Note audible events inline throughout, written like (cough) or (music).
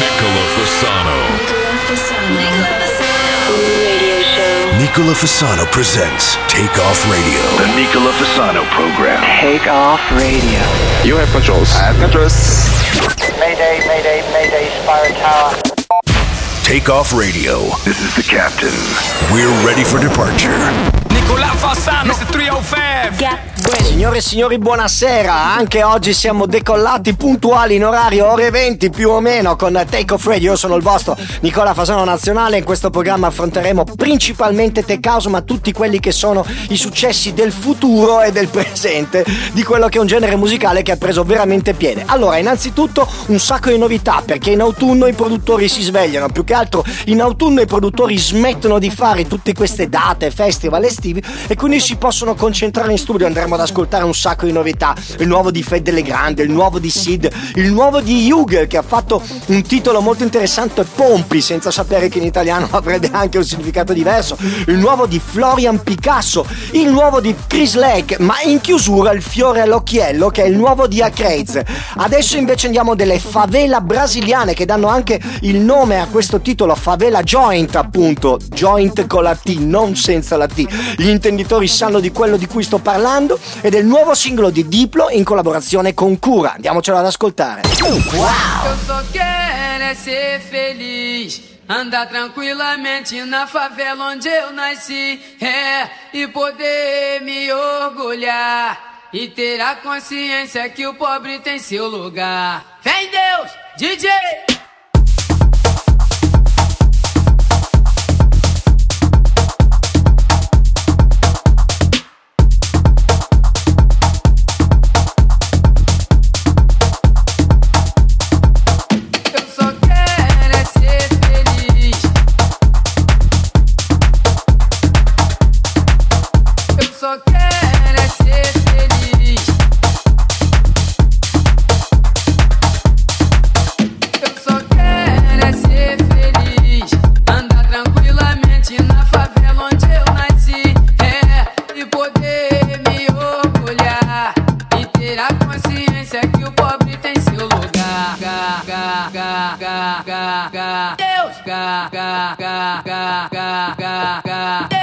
Nicola Fasano. Radio show. Nicola Fasano presents Take Off Radio. The Nicola Fasano program. Take off radio. You have controls. I have controls. Mayday, mayday, mayday, Spire Tower. Take Off Radio. This is the captain. We're ready for departure. Nicola Fassano, Mr. 305. Get ready. Signore e signori, buonasera. Anche oggi siamo decollati puntuali in orario ore 20 più o meno con Take Off Radio. Io sono il vostro Nicola Fasano Nazionale. In questo programma affronteremo principalmente Tech House, ma tutti quelli che sono i successi del futuro e del presente di quello che è un genere musicale che ha preso veramente piede. Allora, innanzitutto un sacco di novità perché in autunno i produttori si svegliano. Più che altro in autunno i produttori smettono di fare tutte queste date, festival estivi e quindi si possono concentrare in studio. Andremo ad ascoltare un sacco di novità. Il nuovo di Fede Legrande, il nuovo di Sid, il nuovo di Hugel che ha fatto un titolo molto interessante, Pompi, senza sapere che in italiano (laughs) avrebbe anche un significato diverso. Il nuovo di Florian Picasso, il nuovo di Chris Lake, ma in chiusura il fiore all'occhiello che è il nuovo di Acraze. Adesso invece andiamo delle favela brasiliane che danno anche il nome a questo titolo, favela joint appunto, joint con la T, non senza la T. Gli intenditori sanno di quello di cui sto parlando ed è il nuovo singolo di Diplo in collaborazione con Cura. Andiamocelo ad ascoltare. Eu só quero é ser feliz. Andar tranquilamente na favela onde eu nasci. É, e poder me orgulhar. E ter a consciência que o pobre tem seu lugar. Vem Deus, DJ! Ga, ga, ga, ga, ga, ga, ga.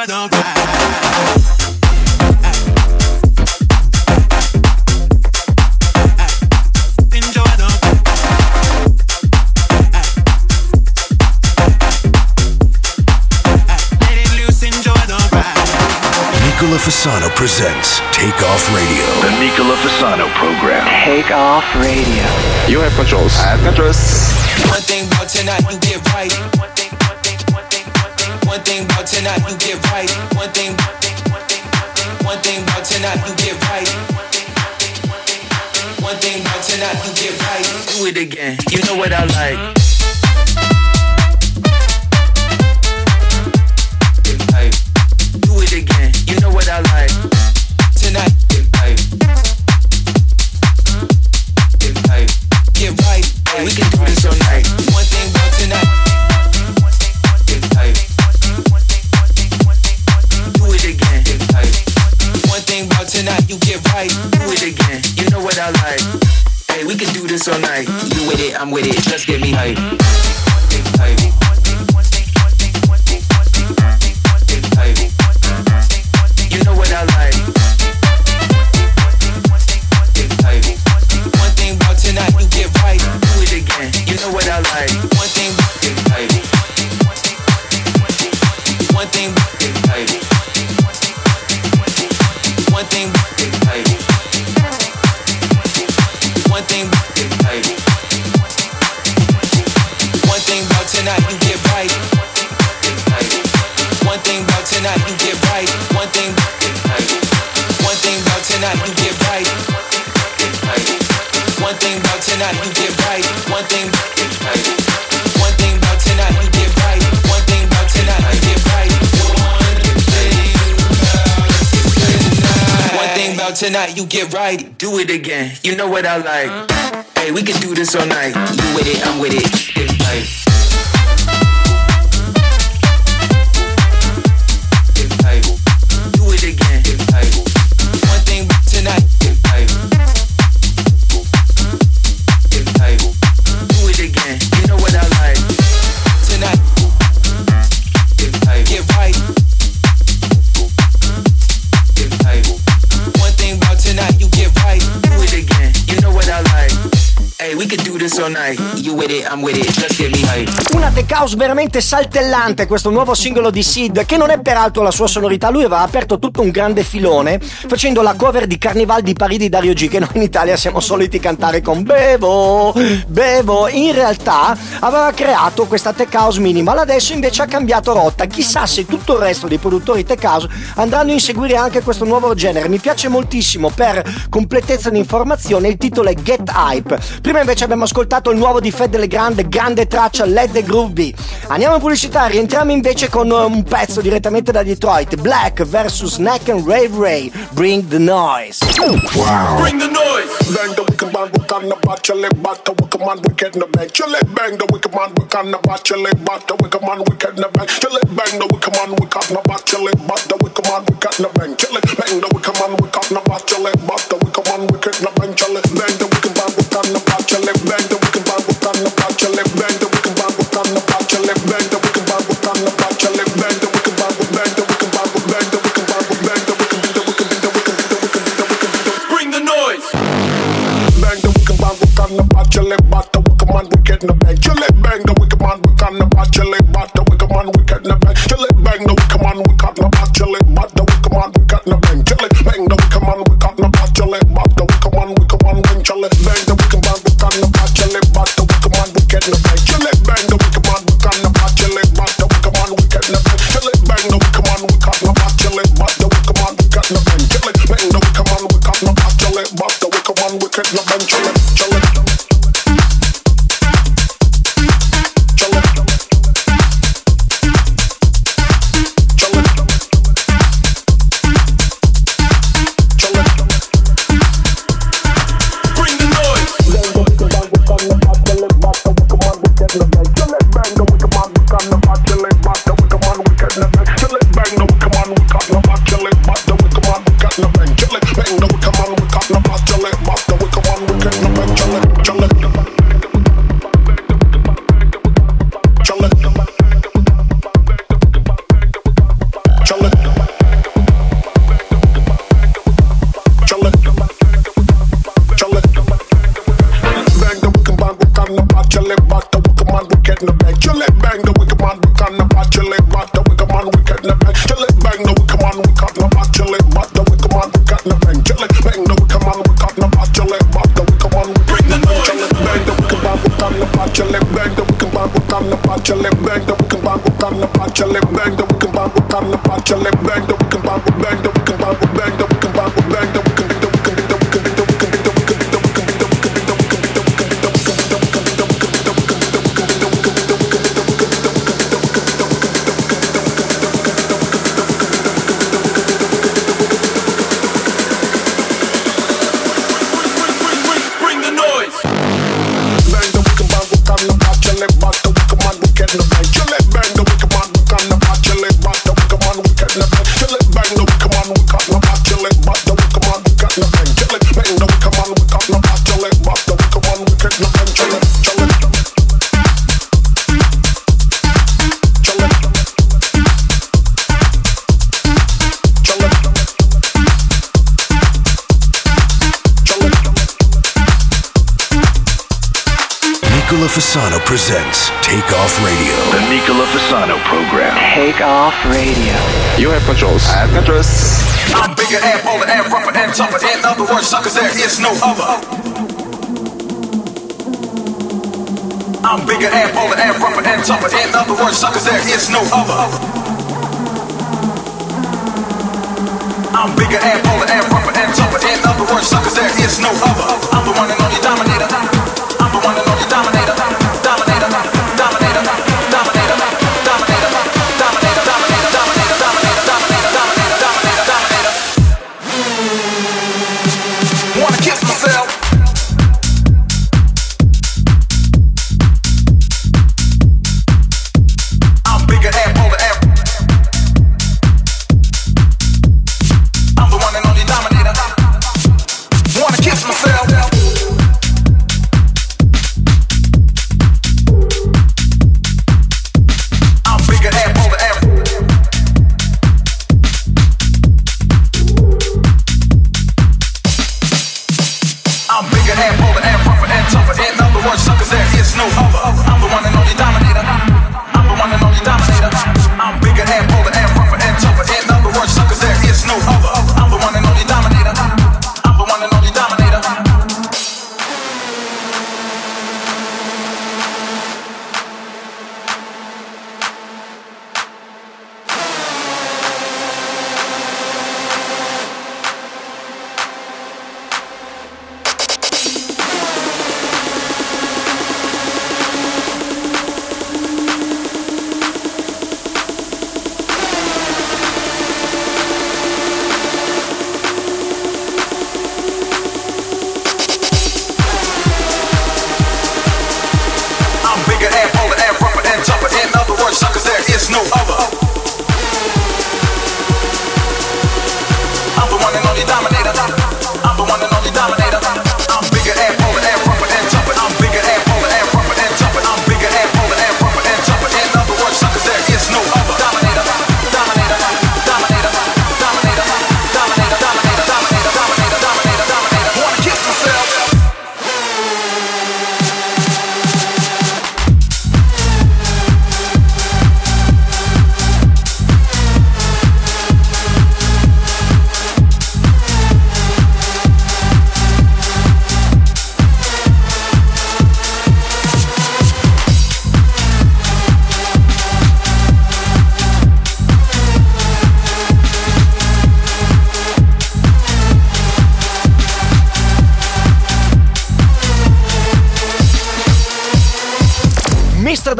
Nicola Fasano presents Take Off Radio. The Nicola Fasano program. Take Off Radio. You have controls. I have controls. One thing about tonight, one get right. One thing tonight, you get right. One thing, one thing about tonight, you get right. One thing about tonight, you get right. Do it again. You know what I like. right. About tonight, you get right. Do it again. You know what I like. Uh-huh. Hey, we can do this all night. You with it, I'm with it. Get hype. Night. You with it, I'm with it. Just get me hype. Una tech house veramente saltellante, questo nuovo singolo di Sid, che non è peraltro la sua sonorità. Lui aveva aperto tutto un grande filone facendo la cover di Carnival di Parigi di Dario G, che noi in Italia siamo soliti cantare con Bevo, Bevo. In realtà aveva creato questa tech house minimal, adesso invece ha cambiato rotta. Chissà se tutto il resto dei produttori tech house andranno a inseguire anche questo nuovo genere. Mi piace moltissimo per completezza di informazione, il titolo è Get Hype. Prima invece abbiamo ascoltato il nuovo di Fed Grande, grande traccia Let the Groove. Andiamo in pubblicità, rientriamo invece con uh, un pezzo direttamente da Detroit, Black vs Neck and Rave Ray, Bring the Noise. Bring the noise. Bang the wicked man, we can about your leg, but the wicked man, we the bag. Chill it, bang the wicked man, we can about your leg, but the wicked man, we the bag. Chill it, bang the wicked man, we can about your leg, but the wicked man, we the bang. Chill it, bang the wicked man, we can about your leg, but the wicked man, we the bang. Chill it, bang the wicked man, we can about your leg, bang the can about your leg, but the wicked man, we get in the bag. Chill it, bang the wicked man, we can about your leg, but the wicked man, we get in the bag. Chill it, bang the wicked man, we can about your leg, but the wicked man, we get in the bang. Chill it, bang the wicked man, we can about your leg, but the wicked man, wicked man, wing. Chill it, bang the wicked man, we can about your leg, but the wicked man, we get in the bag. Chill it, bang the wicked man, we can about your leg, but the wicked man, we get in the bag. Chill it, bang the wicked man, we can about your leg, but the wicked man, we get in the bang. Chill it, bang the wicked man, we can about your leg, but the wicked man, we get in the bang. Chill it, chill it. Fasano presents Take Off Radio. The Nicola Fasano program. Take Off Radio. You have controls. I have controls. I'm bigger and bolder and rougher and tougher. In other words, suckers, there is no other. I'm bigger and bolder and rougher and tougher. In other words, suckers, there is no other. I'm bigger and bolder and rougher and tougher. In other words, suckers, there is no other. I'm the one and only dominator. I'm the one and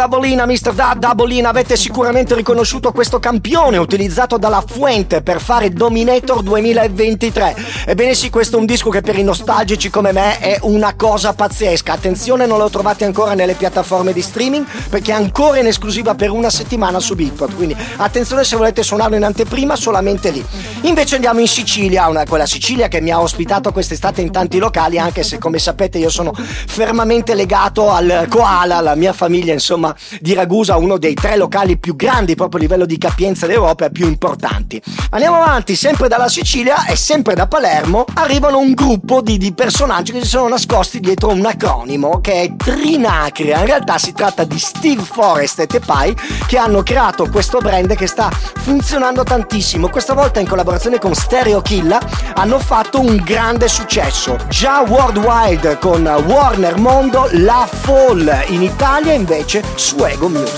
Dabolina, mister da Dabolina, avete sicuramente riconosciuto questo campione utilizzato dalla Fuente per fare Dominator 2023. Ebbene sì, questo è un disco che per i nostalgici come me è una cosa pazzesca. Attenzione, non lo trovate ancora nelle piattaforme di streaming perché è ancora in esclusiva per una settimana su Beatport. Quindi attenzione se volete suonarlo in anteprima, solamente lì. Invece andiamo in Sicilia, una, quella Sicilia che mi ha ospitato quest'estate in tanti locali, anche se come sapete io sono fermamente legato al koala, la mia famiglia insomma di Ragusa, uno dei tre locali più grandi proprio a livello di capienza d'Europa e più importanti. Andiamo avanti, sempre dalla Sicilia e sempre da Palermo arrivano un gruppo di, di personaggi che si sono nascosti dietro un acronimo che è Trinacria. In realtà si tratta di Steve Forrest e Tepai che hanno creato questo brand che sta funzionando tantissimo. Questa volta in collaborazione con Stereo Killa hanno fatto un grande successo. Già worldwide con Warner Mondo, La Fall in Italia invece su Ego Music.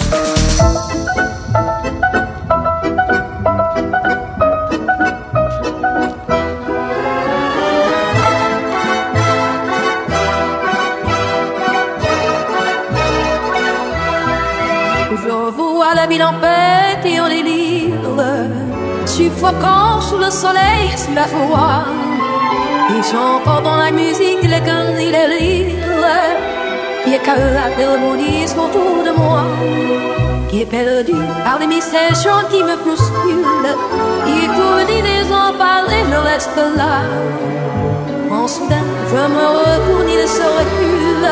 La ville en fête et en délire, suffocant sous le soleil, sous la foi. Et j'entends dans la musique les cannes et les rires, qui écale la harmonisme autour de moi, qui est perdu par les mystères qui me bousculent. Des en parler, je reste là. En soudain, je me retourne, il se recule.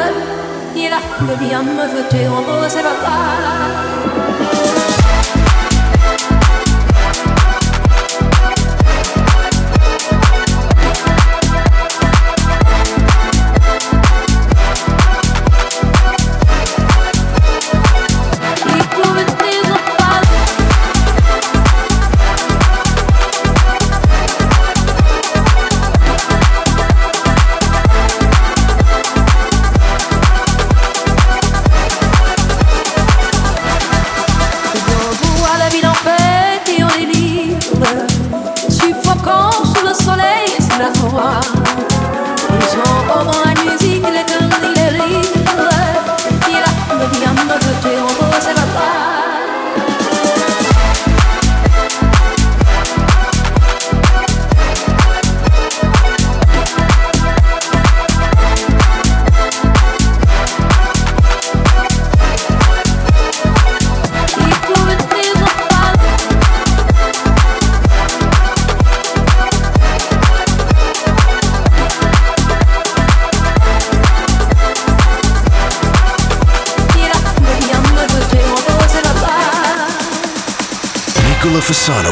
Et la foule vient me jeter en rose et Je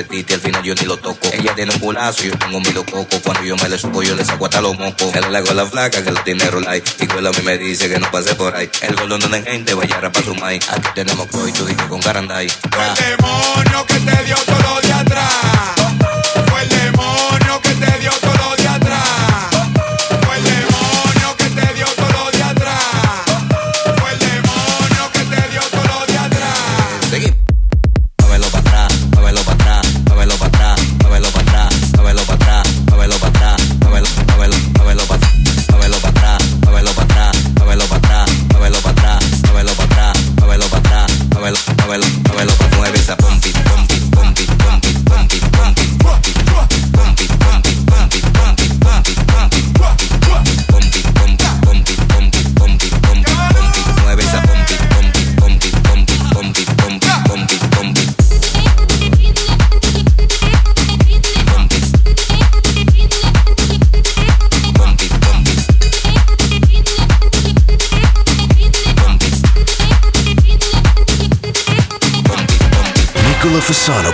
Dice titi, al final yo ni lo toco. Ella tiene un culazo, yo tengo un milo coco. Cuando yo me le subo, yo le saco hasta los mocos. El lago la flaca que lo tiene rolay. Y cuelo a mí me dice que no pase por ahí. El gol donde gente vaya a su maíz. Aquí tenemos coito y con caranday. Ra. demonio que te dio todo de atrás.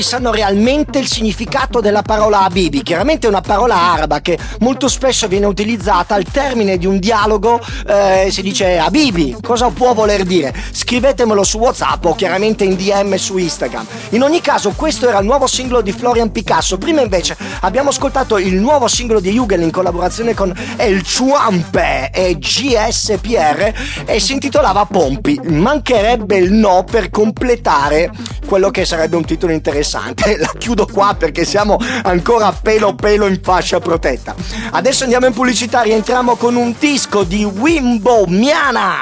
Voi sanno realmente il significato della parola Habibi? Chiaramente è una parola araba che molto spesso viene utilizzata al termine di un dialogo, eh, si dice Habibi, cosa può voler dire? Scrivetemelo su WhatsApp o chiaramente in DM su Instagram. In ogni caso questo era il nuovo singolo di Florian Picasso, prima invece abbiamo ascoltato il nuovo singolo di Hugel in collaborazione con El Chuampe e GSPR e si intitolava Pompi. Mancherebbe il no per completare quello che sarebbe un titolo interessante. (laughs) La chiudo qua perché siamo ancora pelo pelo in fascia protetta. Adesso andiamo in pubblicità, rientriamo con un disco di Wimbo Miana.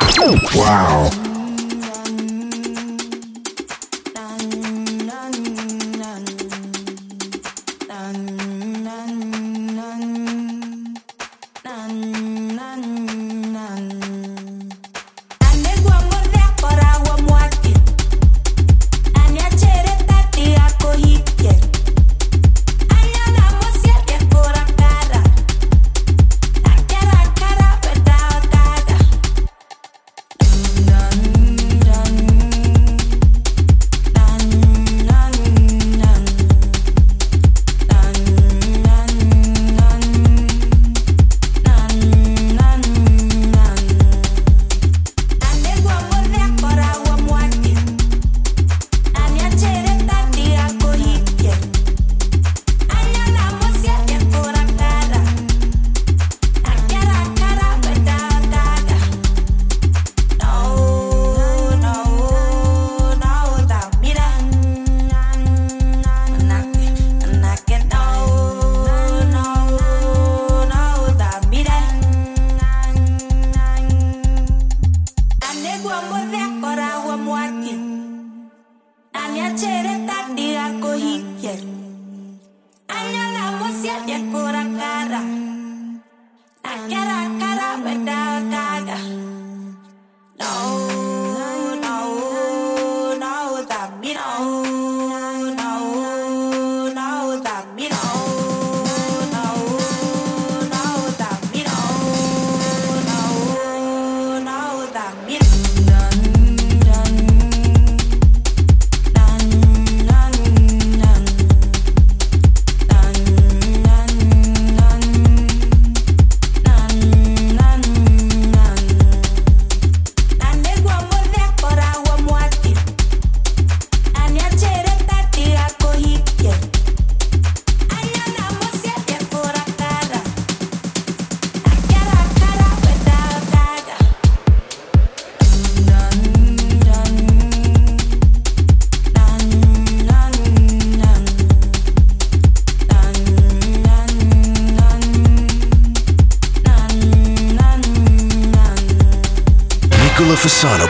Wow.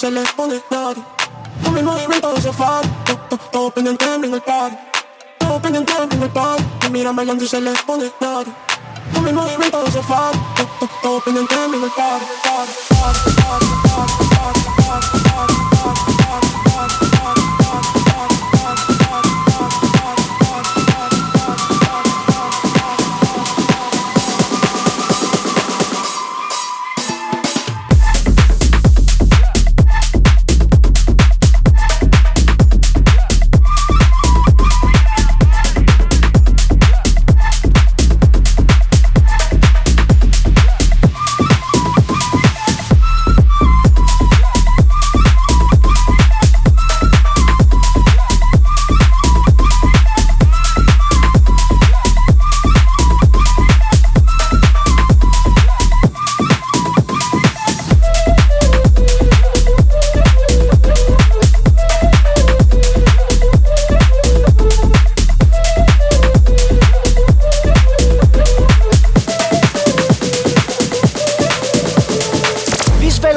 se le pone nadie. Con el movimiento de sofá, todo pendiente en el party. Todo pendiente en el party. Me mira bailando y se le pone nadie. Con el movimiento de sofá, todo pendiente en el party.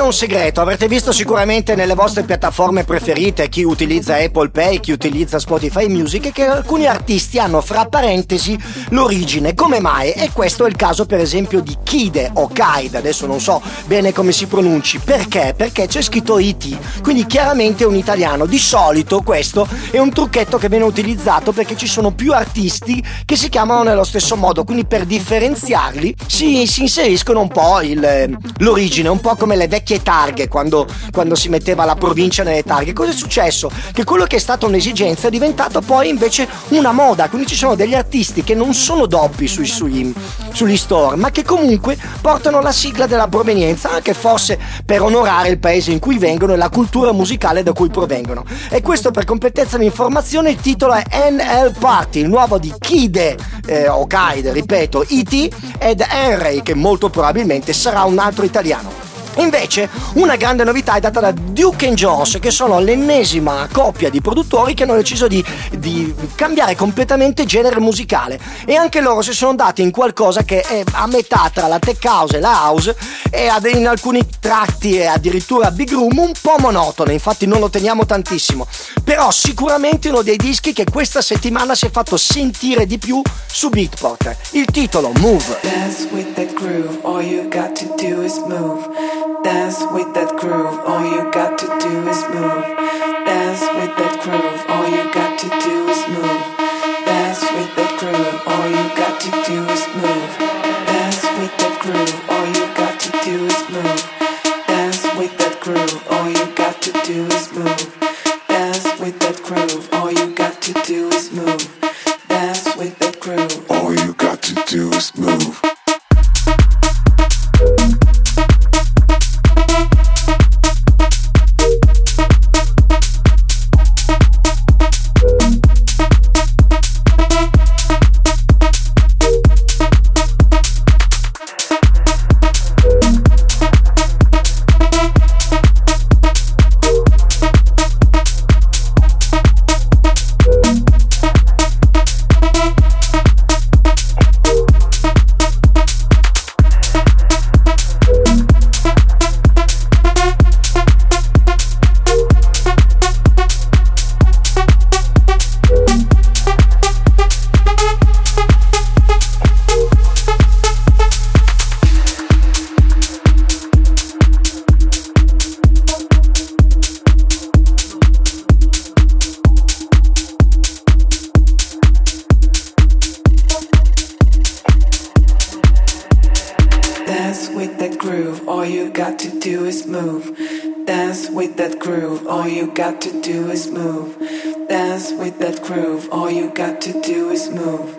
Svelo un segreto, avrete visto sicuramente nelle vostre piattaforme preferite, chi utilizza Apple Pay, chi utilizza Spotify Music, che alcuni artisti hanno fra parentesi l'origine. Come mai? E questo è il caso per esempio di Kide o Kaid, adesso non so bene come si pronunci. Perché? Perché c'è scritto IT, quindi chiaramente è un italiano. Di solito questo è un trucchetto che viene utilizzato perché ci sono più artisti che si chiamano nello stesso modo, quindi per differenziarli si, si inseriscono un po' il- l'origine, un po' come le vecchie targhe quando, quando si metteva la provincia nelle targhe. Cosa è successo? Che quello che è stata un'esigenza è diventato poi invece una moda, quindi ci sono degli artisti che non sono doppi sui, sui- sugli store, ma che comunque portano la sigla della provenienza, anche forse per onorare il paese in cui vengono e la cultura musicale da cui provengono. E questo per completezza di informazione il titolo è NL Party, il nuovo di Kide eh, o Kaide, ripeto, E.T. ed Henry, che molto probabilmente sarà un altro italiano. Invece, una grande novità è data da Duke Jones, che sono l'ennesima coppia di produttori che hanno deciso di, di cambiare completamente genere musicale. E anche loro si sono dati in qualcosa che è a metà tra la tech house e la house, e in alcuni tratti e addirittura big room un po' monotone, infatti non lo teniamo tantissimo. Però sicuramente uno dei dischi che questa settimana si è fatto sentire di più su Beatport. Il titolo Move. Dance with that groove, all you got to do is move. Dance with that groove, all you got to do is move.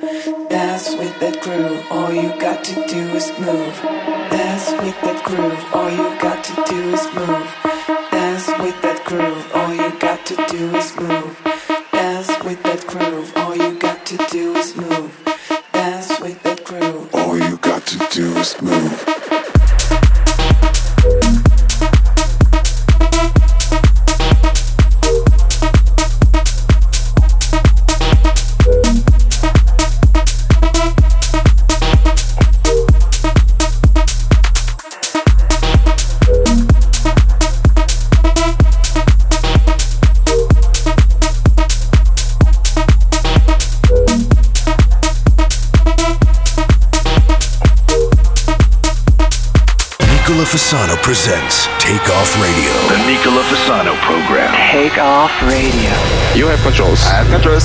Dance with that groove, all you got to do is move. Dance with that groove, all you got to do is move. Dance with that groove, all you got to do is move. Take Off Radio. You have controls. I have controls.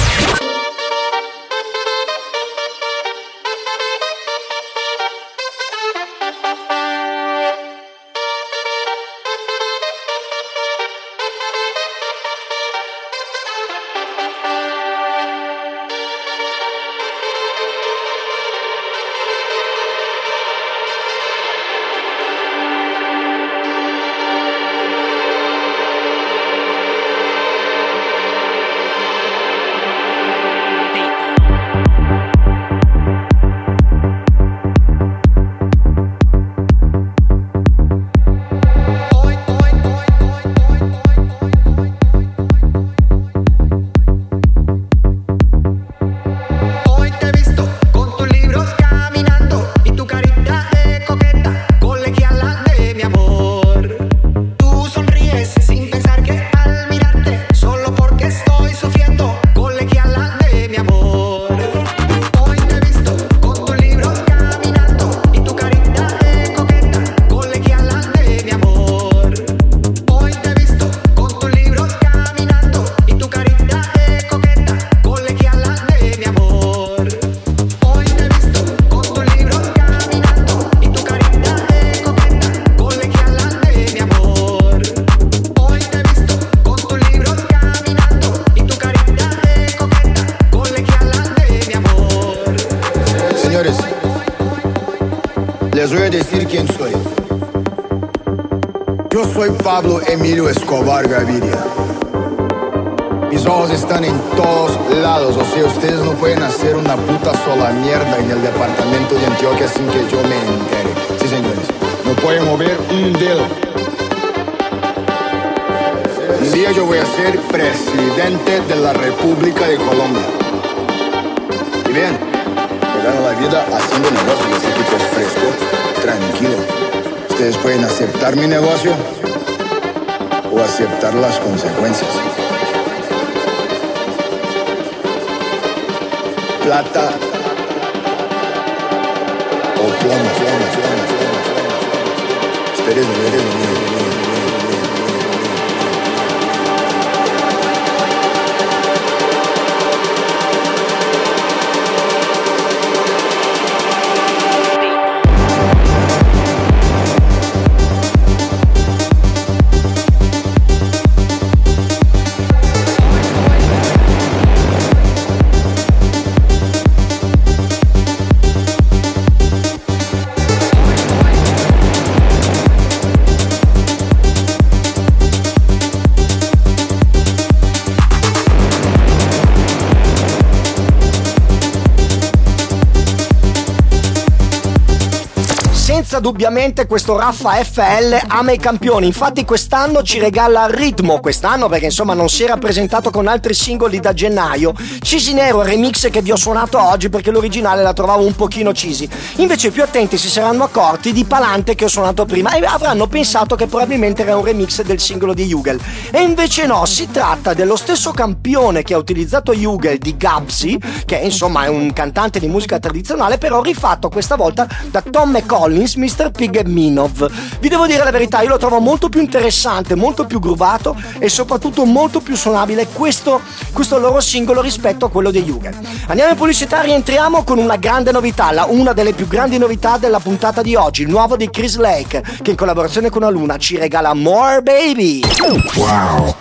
Pablo Emilio Escobar Gaviria. Mis ojos están en todos lados, o sea, ustedes no pueden hacer una puta sola mierda en el departamento de Antioquia sin que yo me entere. Sí, señores, no pueden mover un dedo. Un día yo voy a ser presidente de la República de Colombia. Y bien, me gano la vida haciendo negocios, tipo es fresco, tranquilo. Ustedes pueden aceptar mi negocio o aceptar las consecuencias. Plata o plomo, plomo, plomo, plomo. Espérenme. Senza dubbiamente questo Raffa FL ama i campioni, infatti quest'anno ci regala ritmo, quest'anno perché insomma non si era presentato con altri singoli da gennaio, Cisi Nero remix che vi ho suonato oggi perché l'originale la trovavo un pochino cheesy, invece i più attenti si saranno accorti di Palante che ho suonato prima e avranno pensato che probabilmente era un remix del singolo di Hugel e invece no, si tratta dello stesso campione che ha utilizzato Hugel di Gabsi, che insomma è un cantante di musica tradizionale però rifatto questa volta da Tom McCollins, Mr. Pig. Vi devo dire la verità, io lo trovo molto più interessante, molto più groovato e soprattutto molto più suonabile questo, questo loro singolo rispetto a quello di Hugel. Andiamo in pubblicità, rientriamo con una grande novità, la- una delle più grandi novità della puntata di oggi, il nuovo di Chris Lake, che in collaborazione con la Luna ci regala More Baby. Wow.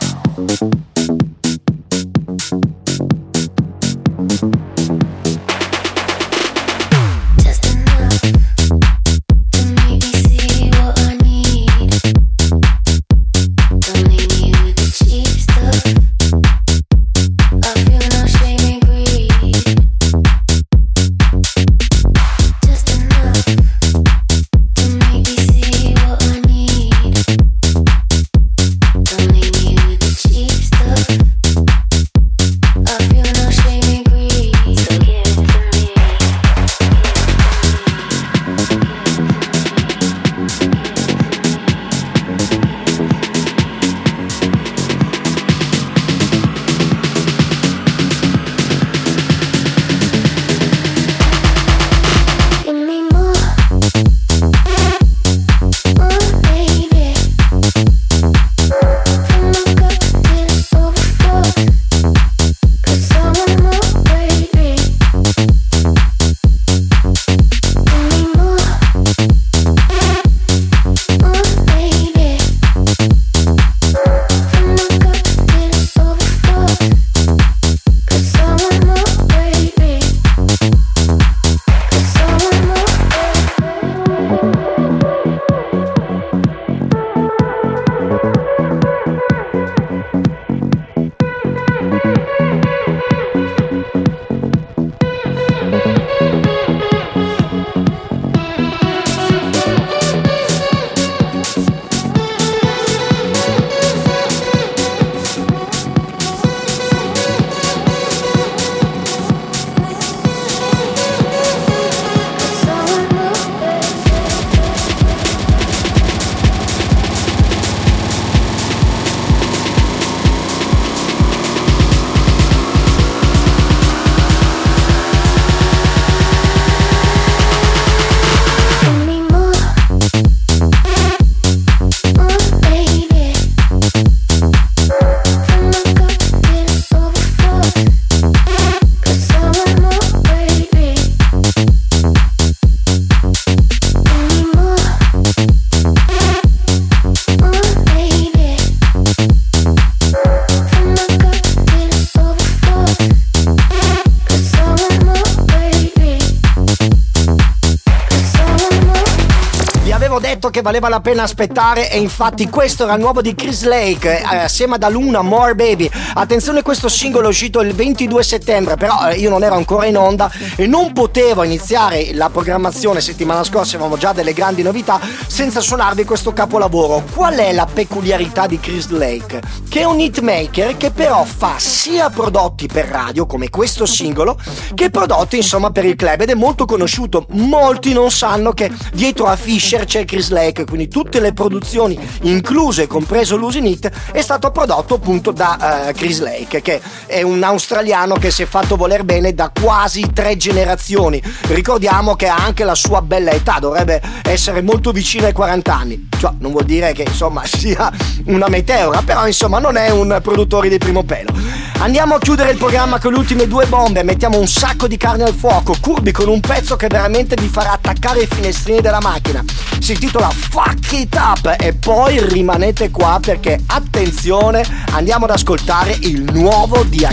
Che valeva la pena aspettare e infatti questo era il nuovo di Chris Lake eh, assieme ad Aluna, More Baby. Attenzione, questo singolo è uscito il 22 settembre, però eh, io non ero ancora in onda e non potevo iniziare la programmazione settimana scorsa, avevamo già delle grandi novità, senza suonarvi questo capolavoro. Qual è la peculiarità di Chris Lake? Che è un hitmaker che però fa sia prodotti per radio come questo singolo che prodotti insomma per il club ed è molto conosciuto. Molti non sanno che dietro a Fisher c'è Chris Lake, quindi tutte le produzioni incluse, compreso Losing It, è stato prodotto appunto da eh, Chris Lake, che è un australiano che si è fatto voler bene da quasi tre generazioni. Ricordiamo che ha anche la sua bella età, dovrebbe essere molto vicino ai 40 anni. Cioè, non vuol dire che insomma (laughs) sia una meteora, però insomma non è un produttore di primo pelo. Andiamo a chiudere il programma con le ultime due bombe, mettiamo un sacco di carne al fuoco, curbi con un pezzo che veramente vi farà attaccare i finestrini della macchina. Si intitola Fuck It Up e poi rimanete qua perché attenzione, andiamo ad ascoltare il nuovo di A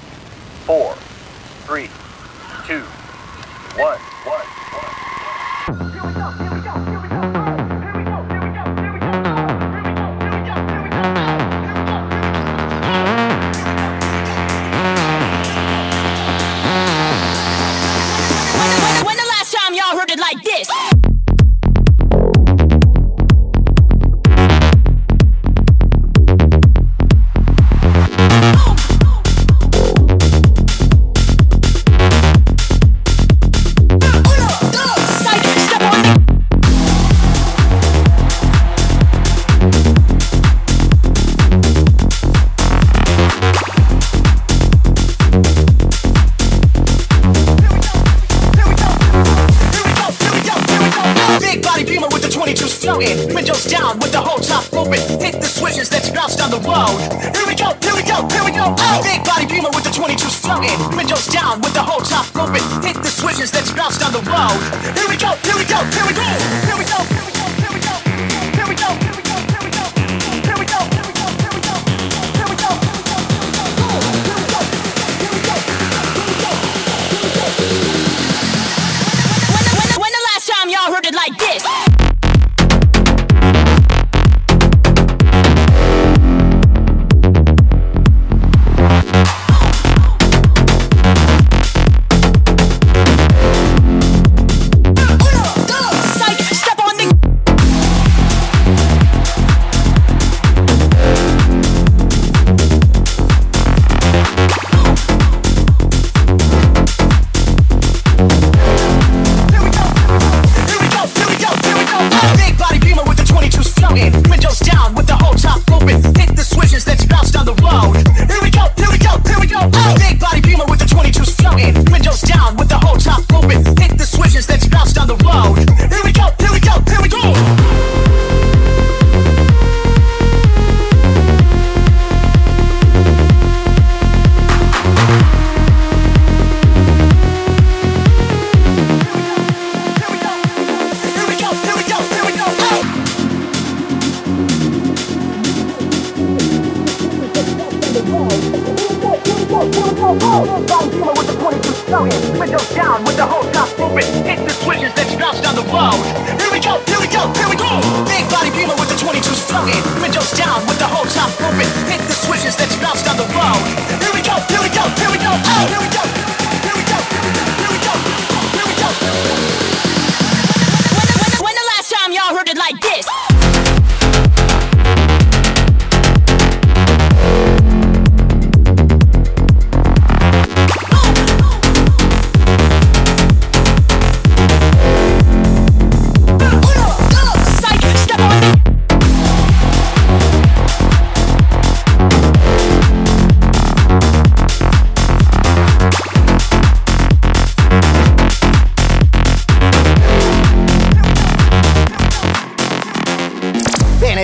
this?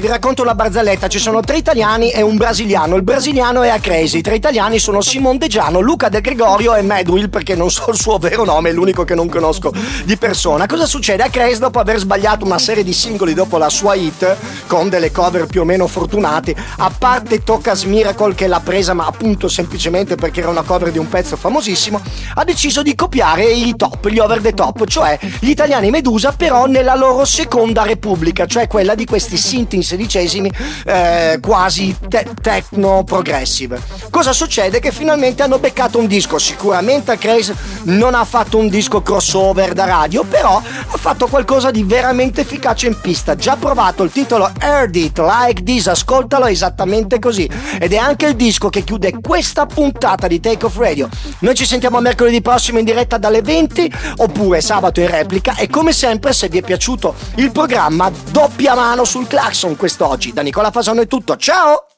Racconto la barzelletta. Ci sono tre italiani e un brasiliano. Il brasiliano è a Crazy. I tre italiani sono Simon De Giano, Luca De Gregorio e Madwill, perché non so il suo vero nome, è l'unico che non conosco di persona. Cosa succede? A Crazy, dopo aver sbagliato una serie di singoli dopo la sua hit, con delle cover più o meno fortunate, a parte Tocas Miracle che l'ha presa, ma appunto semplicemente perché era una cover di un pezzo famosissimo, ha deciso di copiare i top, gli over the top, cioè gli italiani Medusa, però nella loro seconda repubblica, cioè quella di questi synth in sedicesimi eh, quasi te- techno progressive. Cosa succede? Che finalmente hanno beccato un disco. Sicuramente Craze non ha fatto un disco crossover da radio, però ha fatto qualcosa di veramente efficace in pista. Già provato il titolo Heard It Like This, ascoltalo esattamente così. Ed è anche il disco che chiude questa puntata di Take Off Radio. Noi ci sentiamo mercoledì prossimo in diretta dalle 20 oppure sabato in replica e come sempre se vi è piaciuto il programma doppia mano sul clacson quest'oggi. Da Nicola Fasano è tutto, ciao!